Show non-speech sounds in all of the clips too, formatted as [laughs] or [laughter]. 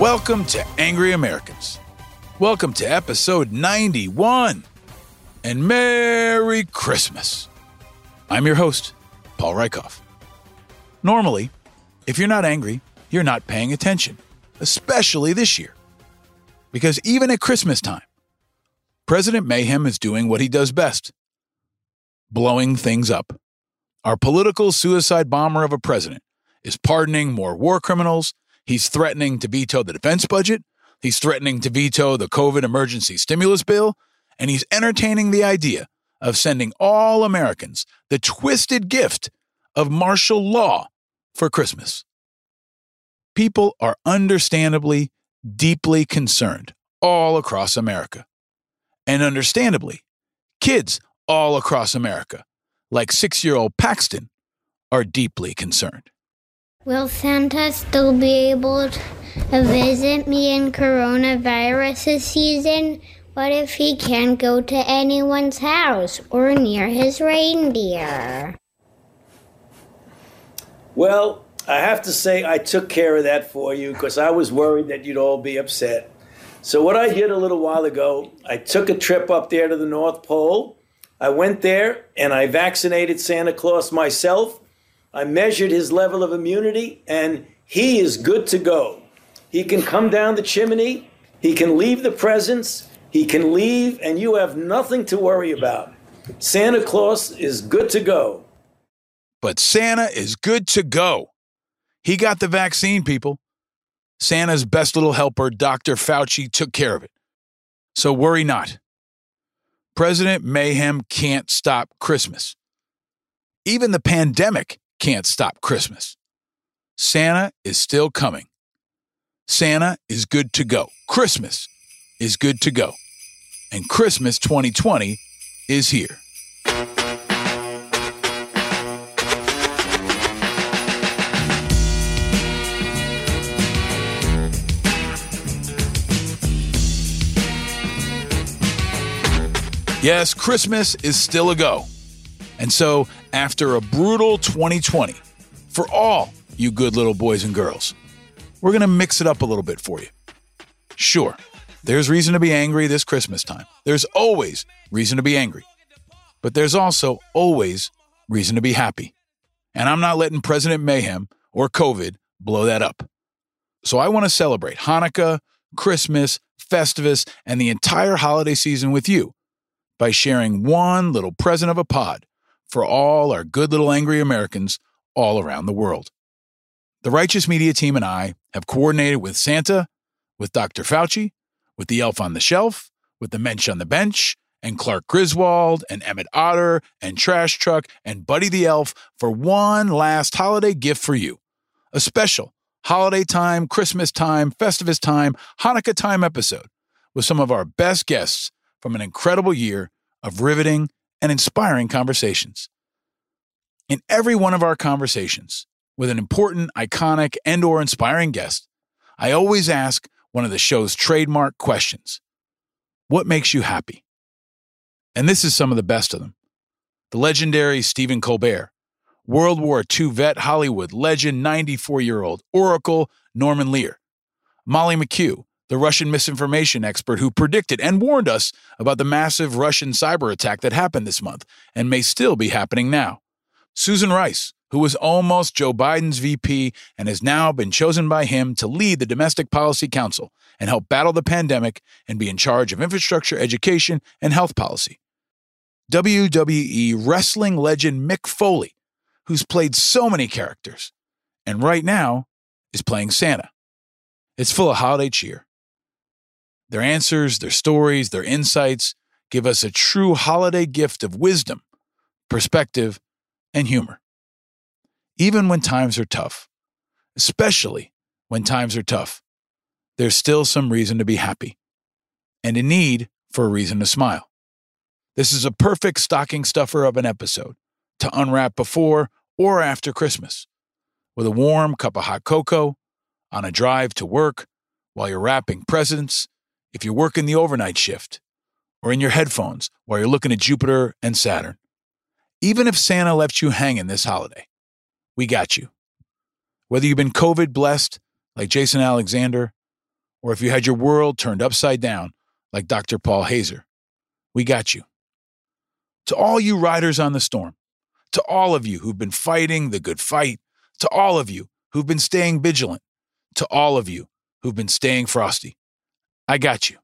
Welcome to Angry Americans. Welcome to episode 91. And Merry Christmas. I'm your host, Paul Rieckhoff. Normally, if you're not angry, you're not paying attention, especially this year. Because even at Christmas time, President Mayhem is doing what he does best blowing things up. Our political suicide bomber of a president is pardoning more war criminals He's threatening to veto the defense budget. He's threatening to veto the COVID emergency stimulus bill. And he's entertaining the idea of sending all Americans the twisted gift of martial law for Christmas. People are understandably deeply concerned all across America. And understandably, kids all across America, like six year old Paxton, are deeply concerned. Will Santa still be able to visit me in coronavirus season? What if he can't go to anyone's house or near his reindeer? Well, I have to say I took care of that for you because I was worried that you'd all be upset. So, what I did a little while ago, I took a trip up there to the North Pole. I went there and I vaccinated Santa Claus myself I measured his level of immunity, and he is good to go. He can come down the chimney, he can leave the presence, he can leave, and you have nothing to worry about. Santa Claus is good to go. But Santa is good to go. He got the vaccine, people. Santa's best little helper, Dr. Fauci, took care of it. So worry not. President Mayhem can't stop Christmas. Even the pandemic can't stop Christmas. Santa is still coming. Santa is good to go. Christmas is good to go. And Christmas 2020 is here. Yes, Christmas is still a go. And so, after a brutal 2020, for all you good little boys and girls, we're going to mix it up a little bit for you. Sure, there's reason to be angry this Christmas time. There's always reason to be angry. But there's also always reason to be happy. And I'm not letting President Mayhem or COVID blow that up. So I want to celebrate Hanukkah, Christmas, Festivus, and the entire holiday season with you by sharing one little present of a pod for all our good little angry Americans all around the world. The Righteous Media team and I have coordinated with Santa, with Dr. Fauci, with the Elf on the Shelf, with the Mensch on the Bench, and Clark Griswold, and Emmett Otter, and Trash Truck, and Buddy the Elf for one last holiday gift for you. A special holiday time, Christmas time, Festivus time, Hanukkah time episode with some of our best guests from an incredible year of riveting and inspiring conversations. In every one of our conversations with an important, iconic, and or inspiring guest, I always ask one of the show's trademark questions. What makes you happy? And this is some of the best of them. The legendary Stephen Colbert, World War II vet, Hollywood legend, 94 year old Oracle Norman Lear, Molly McKew, the Russian misinformation expert who predicted and warned us about the massive Russian cyber attack that happened this month and may still be happening now. Susan Rice, who was almost Joe Biden's VP and has now been chosen by him to lead the Domestic Policy Council and help battle the pandemic and be in charge of infrastructure, education, and health policy. WWE wrestling legend Mick Foley, who's played so many characters, and right now is playing Santa. It's full of holiday cheer their answers, their stories, their insights give us a true holiday gift of wisdom, perspective, and humor. Even when times are tough, especially when times are tough, there's still some reason to be happy and a need for a reason to smile. This is a perfect stocking stuffer of an episode to unwrap before or after Christmas with a warm cup of hot cocoa, on a drive to work, while you're wrapping presents, if you're working the overnight shift, or in your headphones while you're looking at Jupiter and Saturn. Even if Santa left you hanging this holiday, we got you. Whether you've been COVID blessed, like Jason Alexander, or if you had your world turned upside down like Dr. Paul Hazer, we got you. To all you riders on the storm, to all of you who've been fighting the good fight, to all of you who've been staying vigilant, to all of you who've been staying frosty, I got you.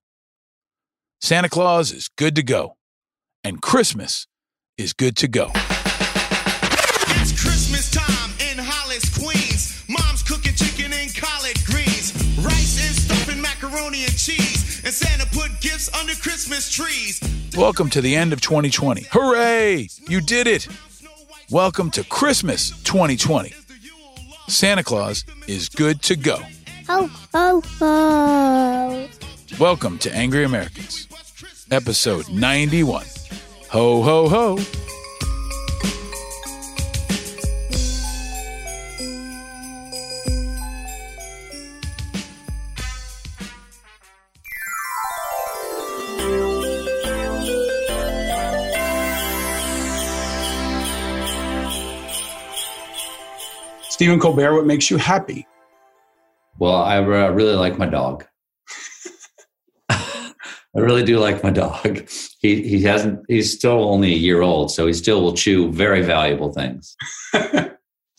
Santa Claus is good to go, and Christmas is good to go. It's Christmas time in Hollis, Queens. Mom's cooking chicken and collard greens, rice and stuffing macaroni and cheese, and Santa put gifts under Christmas trees. Welcome to the end of 2020. Hooray! You did it! Welcome to Christmas 2020. Santa Claus is good to go. Oh, oh, oh. Welcome to Angry Americans, episode 91. Ho, ho, ho. Stephen Colbert, what makes you happy? Well, I uh, really like my dog. I really do like my dog. [laughs] He he hasn't. He's still only a year old, so he still will chew very valuable things. [laughs]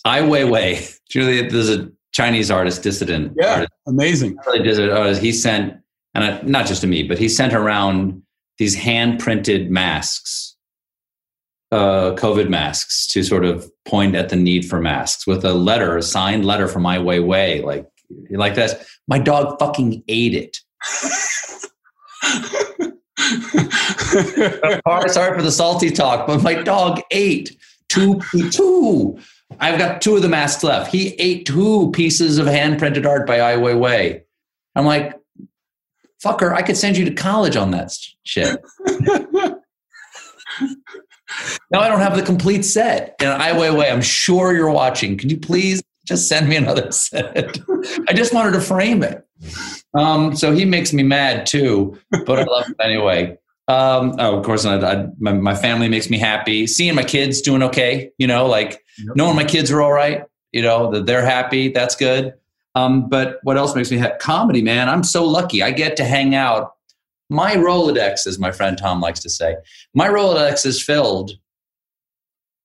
Ai Weiwei, Julia, there's a Chinese artist, dissident. Yeah, artist, amazing. dissident artist. He sent, and I, not just to me, but he sent around these hand printed masks, uh, COVID masks, to sort of point at the need for masks with a letter, a signed letter from Ai Weiwei, like like this. My dog fucking ate it. [laughs] Sorry, [laughs] sorry for the salty talk, but my dog ate two two. I've got two of the masks left. He ate two pieces of hand printed art by Ai Weiwei. I'm like, fucker, I could send you to college on that shit. [laughs] now I don't have the complete set. And Ai Weiwei, I'm sure you're watching. Can you please just send me another [laughs] set? I just wanted to frame it. Um, so he makes me mad too, but I love him anyway. Um, oh, of course, I, I, my, my family makes me happy. Seeing my kids doing okay, you know, like knowing my kids are all right, you know, that they're happy, that's good. Um, but what else makes me happy? Comedy, man. I'm so lucky. I get to hang out. My Rolodex, as my friend Tom likes to say, my Rolodex is filled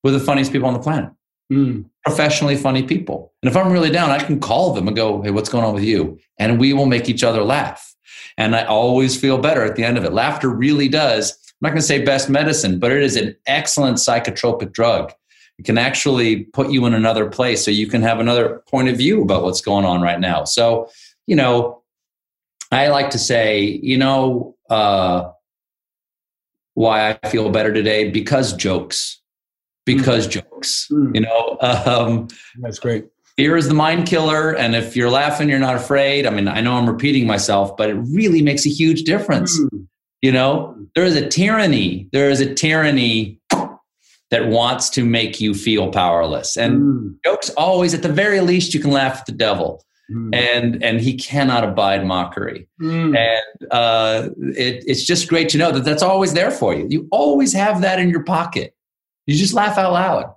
with the funniest people on the planet Mm. professionally funny people. And if I'm really down, I can call them and go, Hey, what's going on with you? And we will make each other laugh. And I always feel better at the end of it. Laughter really does. I'm not going to say best medicine, but it is an excellent psychotropic drug. It can actually put you in another place so you can have another point of view about what's going on right now. So, you know, I like to say, you know, uh, why I feel better today because jokes, because jokes, Mm. you know, um, That's great. fear is the mind killer. And if you're laughing, you're not afraid. I mean, I know I'm repeating myself, but it really makes a huge difference. Mm. You know, there is a tyranny. There is a tyranny that wants to make you feel powerless. And Mm. jokes always, at the very least, you can laugh at the devil. Mm. And and he cannot abide mockery. Mm. And uh, it, it's just great to know that that's always there for you. You always have that in your pocket. You just laugh out loud.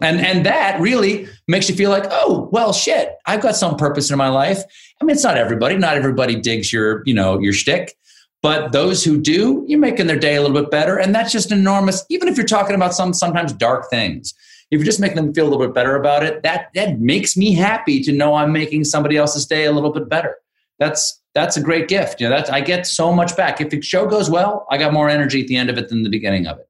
And, and that really makes you feel like, oh, well, shit, I've got some purpose in my life. I mean, it's not everybody. Not everybody digs your, you know, your shtick. But those who do, you're making their day a little bit better. And that's just enormous. Even if you're talking about some sometimes dark things, if you're just making them feel a little bit better about it, that that makes me happy to know I'm making somebody else's day a little bit better. That's that's a great gift. You know, that's I get so much back. If the show goes well, I got more energy at the end of it than the beginning of it.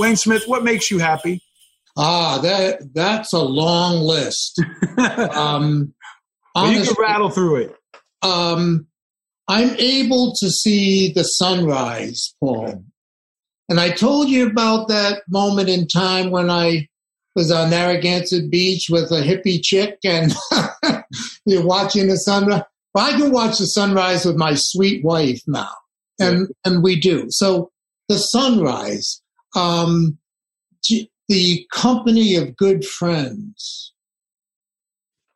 Wayne Smith, what makes you happy? Ah, that that's a long list. [laughs] Um, Well, you can rattle through it. um, I'm able to see the sunrise, Paul. And I told you about that moment in time when I was on Narragansett Beach with a hippie chick and [laughs] you're watching the sunrise. Well, I can watch the sunrise with my sweet wife now. And, and we do. So the sunrise, um, the company of good friends,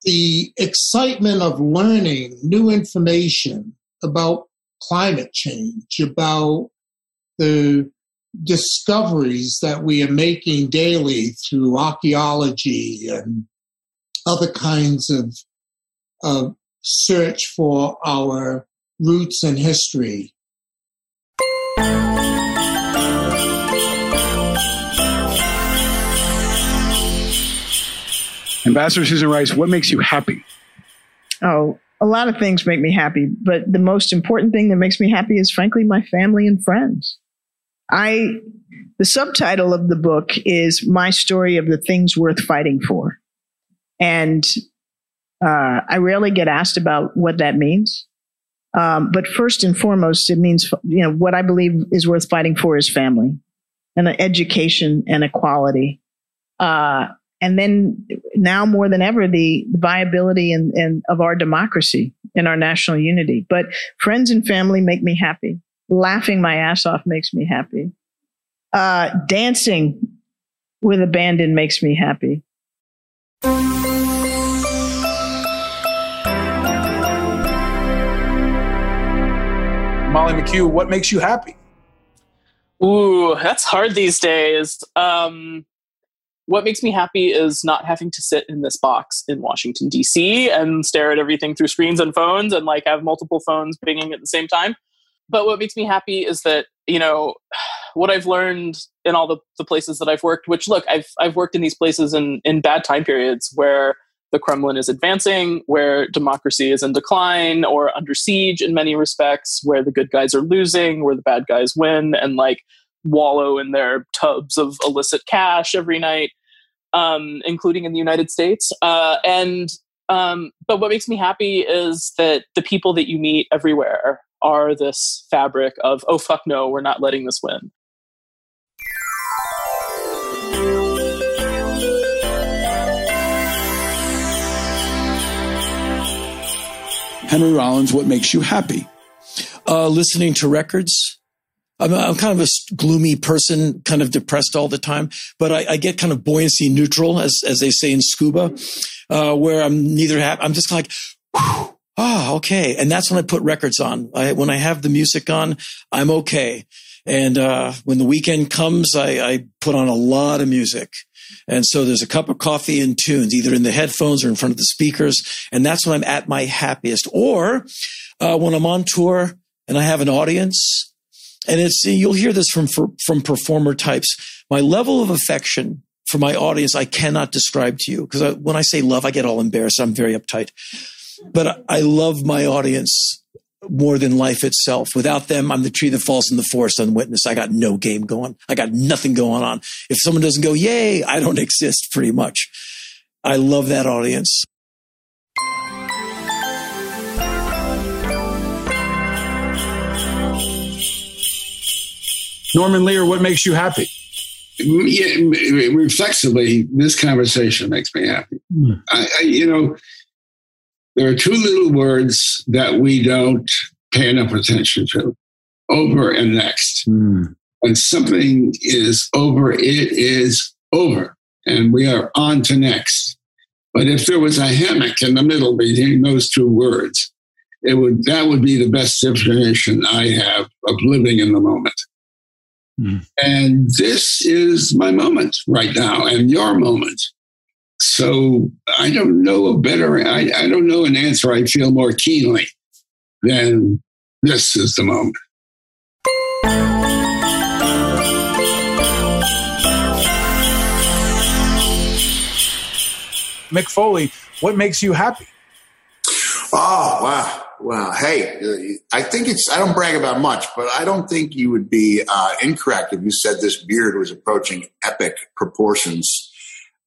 the excitement of learning new information about climate change, about the discoveries that we are making daily through archaeology and other kinds of, of search for our roots and history. Ambassador Susan Rice, what makes you happy? Oh, a lot of things make me happy, but the most important thing that makes me happy is frankly my family and friends. I the subtitle of the book is My Story of the Things Worth Fighting For. And uh, I rarely get asked about what that means. Um, but first and foremost, it means, you know, what I believe is worth fighting for is family and education and equality. Uh, and then now more than ever, the viability and, and of our democracy and our national unity. But friends and family make me happy. Laughing my ass off makes me happy. Uh, dancing with abandon makes me happy. Molly McKew, what makes you happy? Ooh, that's hard these days. Um, what makes me happy is not having to sit in this box in Washington D.C. and stare at everything through screens and phones and like have multiple phones pinging at the same time. But what makes me happy is that you know [sighs] what I've learned in all the, the places that I've worked. Which look, I've I've worked in these places in in bad time periods where the Kremlin is advancing, where democracy is in decline or under siege in many respects, where the good guys are losing, where the bad guys win, and like wallow in their tubs of illicit cash every night, um, including in the United States. Uh, and um, but what makes me happy is that the people that you meet everywhere are this fabric of oh fuck no, we're not letting this win. Henry Rollins, what makes you happy? Uh, listening to records. I'm, I'm, kind of a gloomy person, kind of depressed all the time, but I, I get kind of buoyancy neutral, as, as they say in scuba, uh, where I'm neither happy. I'm just like, oh, okay. And that's when I put records on. I, when I have the music on, I'm okay. And, uh, when the weekend comes, I, I put on a lot of music. And so there's a cup of coffee and tunes, either in the headphones or in front of the speakers. And that's when I'm at my happiest. Or uh, when I'm on tour and I have an audience. And it's, you'll hear this from, from performer types. My level of affection for my audience, I cannot describe to you. Because when I say love, I get all embarrassed. I'm very uptight. But I love my audience more than life itself. Without them, I'm the tree that falls in the forest unwitnessed. I got no game going. I got nothing going on. If someone doesn't go, yay, I don't [laughs] exist pretty much. I love that audience. Norman Lear, what makes you happy? Yeah, reflexively, this conversation makes me happy. Mm. I, I, you know, there are two little words that we don't pay enough attention to over and next. Mm. When something is over, it is over, and we are on to next. But if there was a hammock in the middle between those two words, it would that would be the best definition I have of living in the moment. Mm. And this is my moment right now, and your moment. So I don't know a better, I, I don't know an answer I feel more keenly than this is the moment. Mick Foley, what makes you happy? Oh, wow. Wow. Hey, I think it's, I don't brag about much, but I don't think you would be uh, incorrect if you said this beard was approaching epic proportions.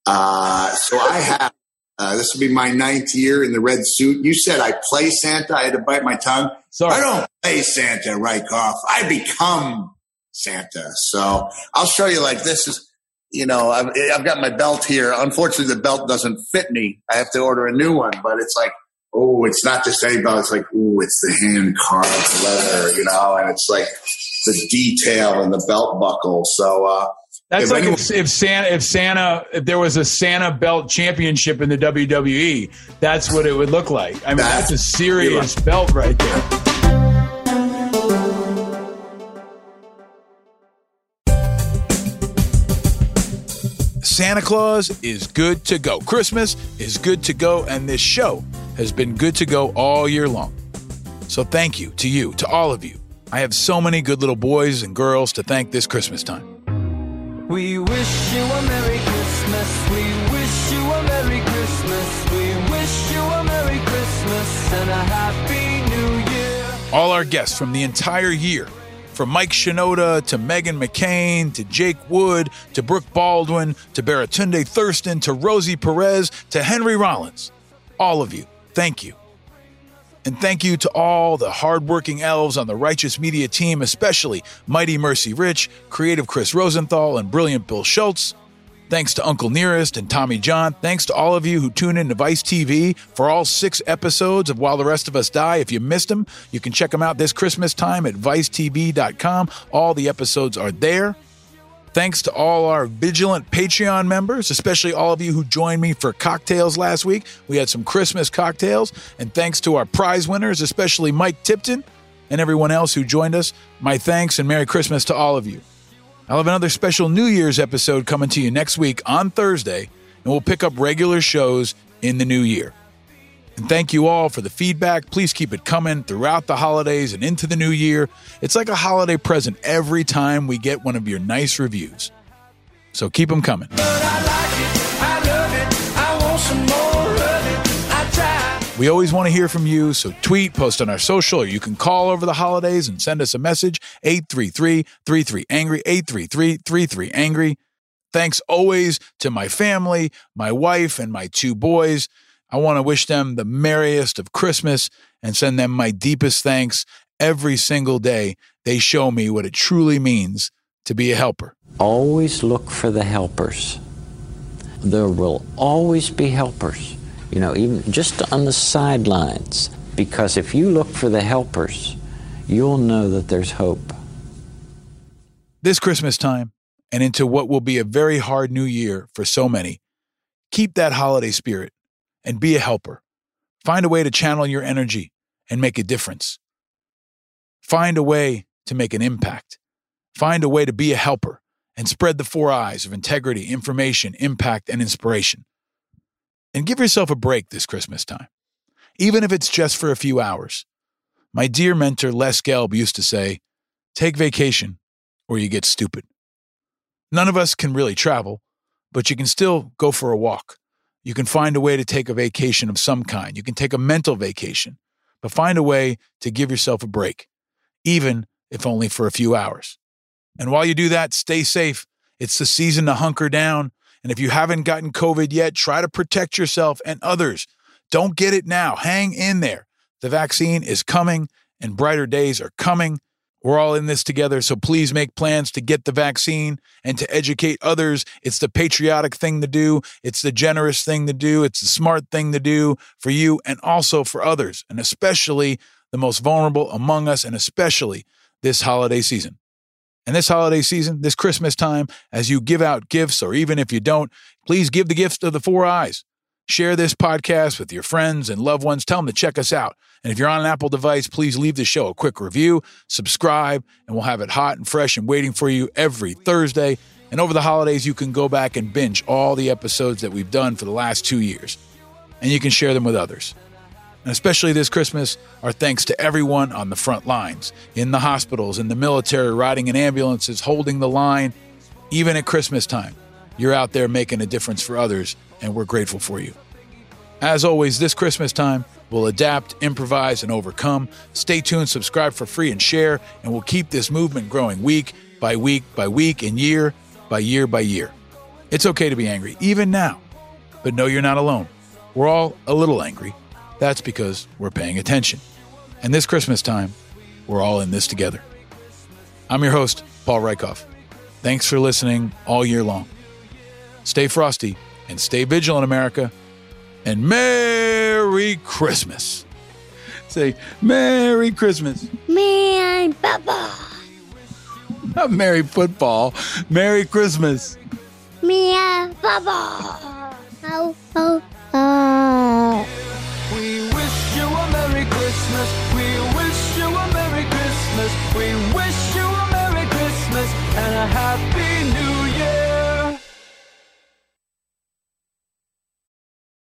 Uh, so I have, uh, this will be my ninth year in the red suit. You said I play Santa. I had to bite my tongue. Sorry. I don't play Santa, Rieckhoff. I become Santa. So I'll show you like this is, you know, I've, I've got my belt here. Unfortunately, the belt doesn't fit me. I have to order a new one, but it's like, oh, it's not just anybody. It's like, oh, it's the hand carved leather, you know, and it's like the detail and the belt buckle. So, uh, that's if like anyone, if, if, Santa, if Santa, if there was a Santa belt championship in the WWE, that's what it would look like. I mean, that's, that's a serious right. belt right there. Santa Claus is good to go. Christmas is good to go, and this show has been good to go all year long. So thank you to you, to all of you. I have so many good little boys and girls to thank this Christmas time. We wish you a Merry Christmas. We wish you a Merry Christmas. We wish you a Merry Christmas and a Happy New Year. All our guests from the entire year, from Mike Shinoda to Meghan McCain to Jake Wood to Brooke Baldwin to Baratunde Thurston to Rosie Perez to Henry Rollins. All of you, thank you. And thank you to all the hardworking elves on the Righteous Media team, especially Mighty Mercy Rich, creative Chris Rosenthal, and brilliant Bill Schultz. Thanks to Uncle Nearest and Tommy John. Thanks to all of you who tune in to Vice TV for all six episodes of While the Rest of Us Die. If you missed them, you can check them out this Christmas time at vicetv.com. All the episodes are there. Thanks to all our vigilant Patreon members, especially all of you who joined me for cocktails last week. We had some Christmas cocktails. And thanks to our prize winners, especially Mike Tipton and everyone else who joined us. My thanks and Merry Christmas to all of you. I'll have another special New Year's episode coming to you next week on Thursday, and we'll pick up regular shows in the new year. And thank you all for the feedback. Please keep it coming throughout the holidays and into the new year. It's like a holiday present every time we get one of your nice reviews. So keep them coming. I love it. I want some more of it. I try. We always want to hear from you, so tweet, post on our social, or you can call over the holidays and send us a message 833 33 Angry, 833 33 Angry. Thanks always to my family, my wife, and my two boys. I want to wish them the merriest of Christmas and send them my deepest thanks every single day. They show me what it truly means to be a helper. Always look for the helpers. There will always be helpers, you know, even just on the sidelines. Because if you look for the helpers, you'll know that there's hope. This Christmas time and into what will be a very hard new year for so many, keep that holiday spirit and be a helper. Find a way to channel your energy and make a difference. Find a way to make an impact. Find a way to be a helper and spread the four eyes of integrity, information, impact, and inspiration. And give yourself a break this Christmas time, even if it's just for a few hours. My dear mentor, Les Gelb, used to say, Take vacation or you get stupid. None of us can really travel, but you can still go for a walk. You can find a way to take a vacation of some kind. You can take a mental vacation, but find a way to give yourself a break, even if only for a few hours. And while you do that, stay safe. It's the season to hunker down. And if you haven't gotten COVID yet, try to protect yourself and others. Don't get it now. Hang in there. The vaccine is coming and brighter days are coming. We're all in this together, so please make plans to get the vaccine and to educate others. It's the patriotic thing to do. It's the generous thing to do. It's the smart thing to do for you and also for others, and especially the most vulnerable among us, and especially this holiday season. And this holiday season, this Christmas time, as you give out gifts, or even if you don't, please give the gifts of the four eyes. Share this podcast with your friends and loved ones. Tell them to check us out. And if you're on an Apple device, please leave the show a quick review, subscribe, and we'll have it hot and fresh and waiting for you every Thursday. And over the holidays, you can go back and binge all the episodes that we've done for the last two years. And you can share them with others. And especially this Christmas, our thanks to everyone on the front lines, in the hospitals, in the military, riding in ambulances, holding the line. Even at Christmas time, you're out there making a difference for others, and we're grateful for you. As always, this Christmas time, we'll adapt, improvise, and overcome. Stay tuned, subscribe for free, and share, and we'll keep this movement growing week by week by week and year by year by year. It's okay to be angry, even now, but know you're not alone. We're all a little angry. That's because we're paying attention. And this Christmas time, we're all in this together. I'm your host, Paul Rieckhoff. Thanks for listening all year long. Stay frosty and stay vigilant, America. And Merry Christmas. Say, Merry Christmas. Man, Baba. Not Merry Football. Merry Christmas. Mia, Baba. Oh, oh, oh. We wish you a Merry Christmas. We wish you a Merry Christmas. We wish you a Merry Christmas and a Happy New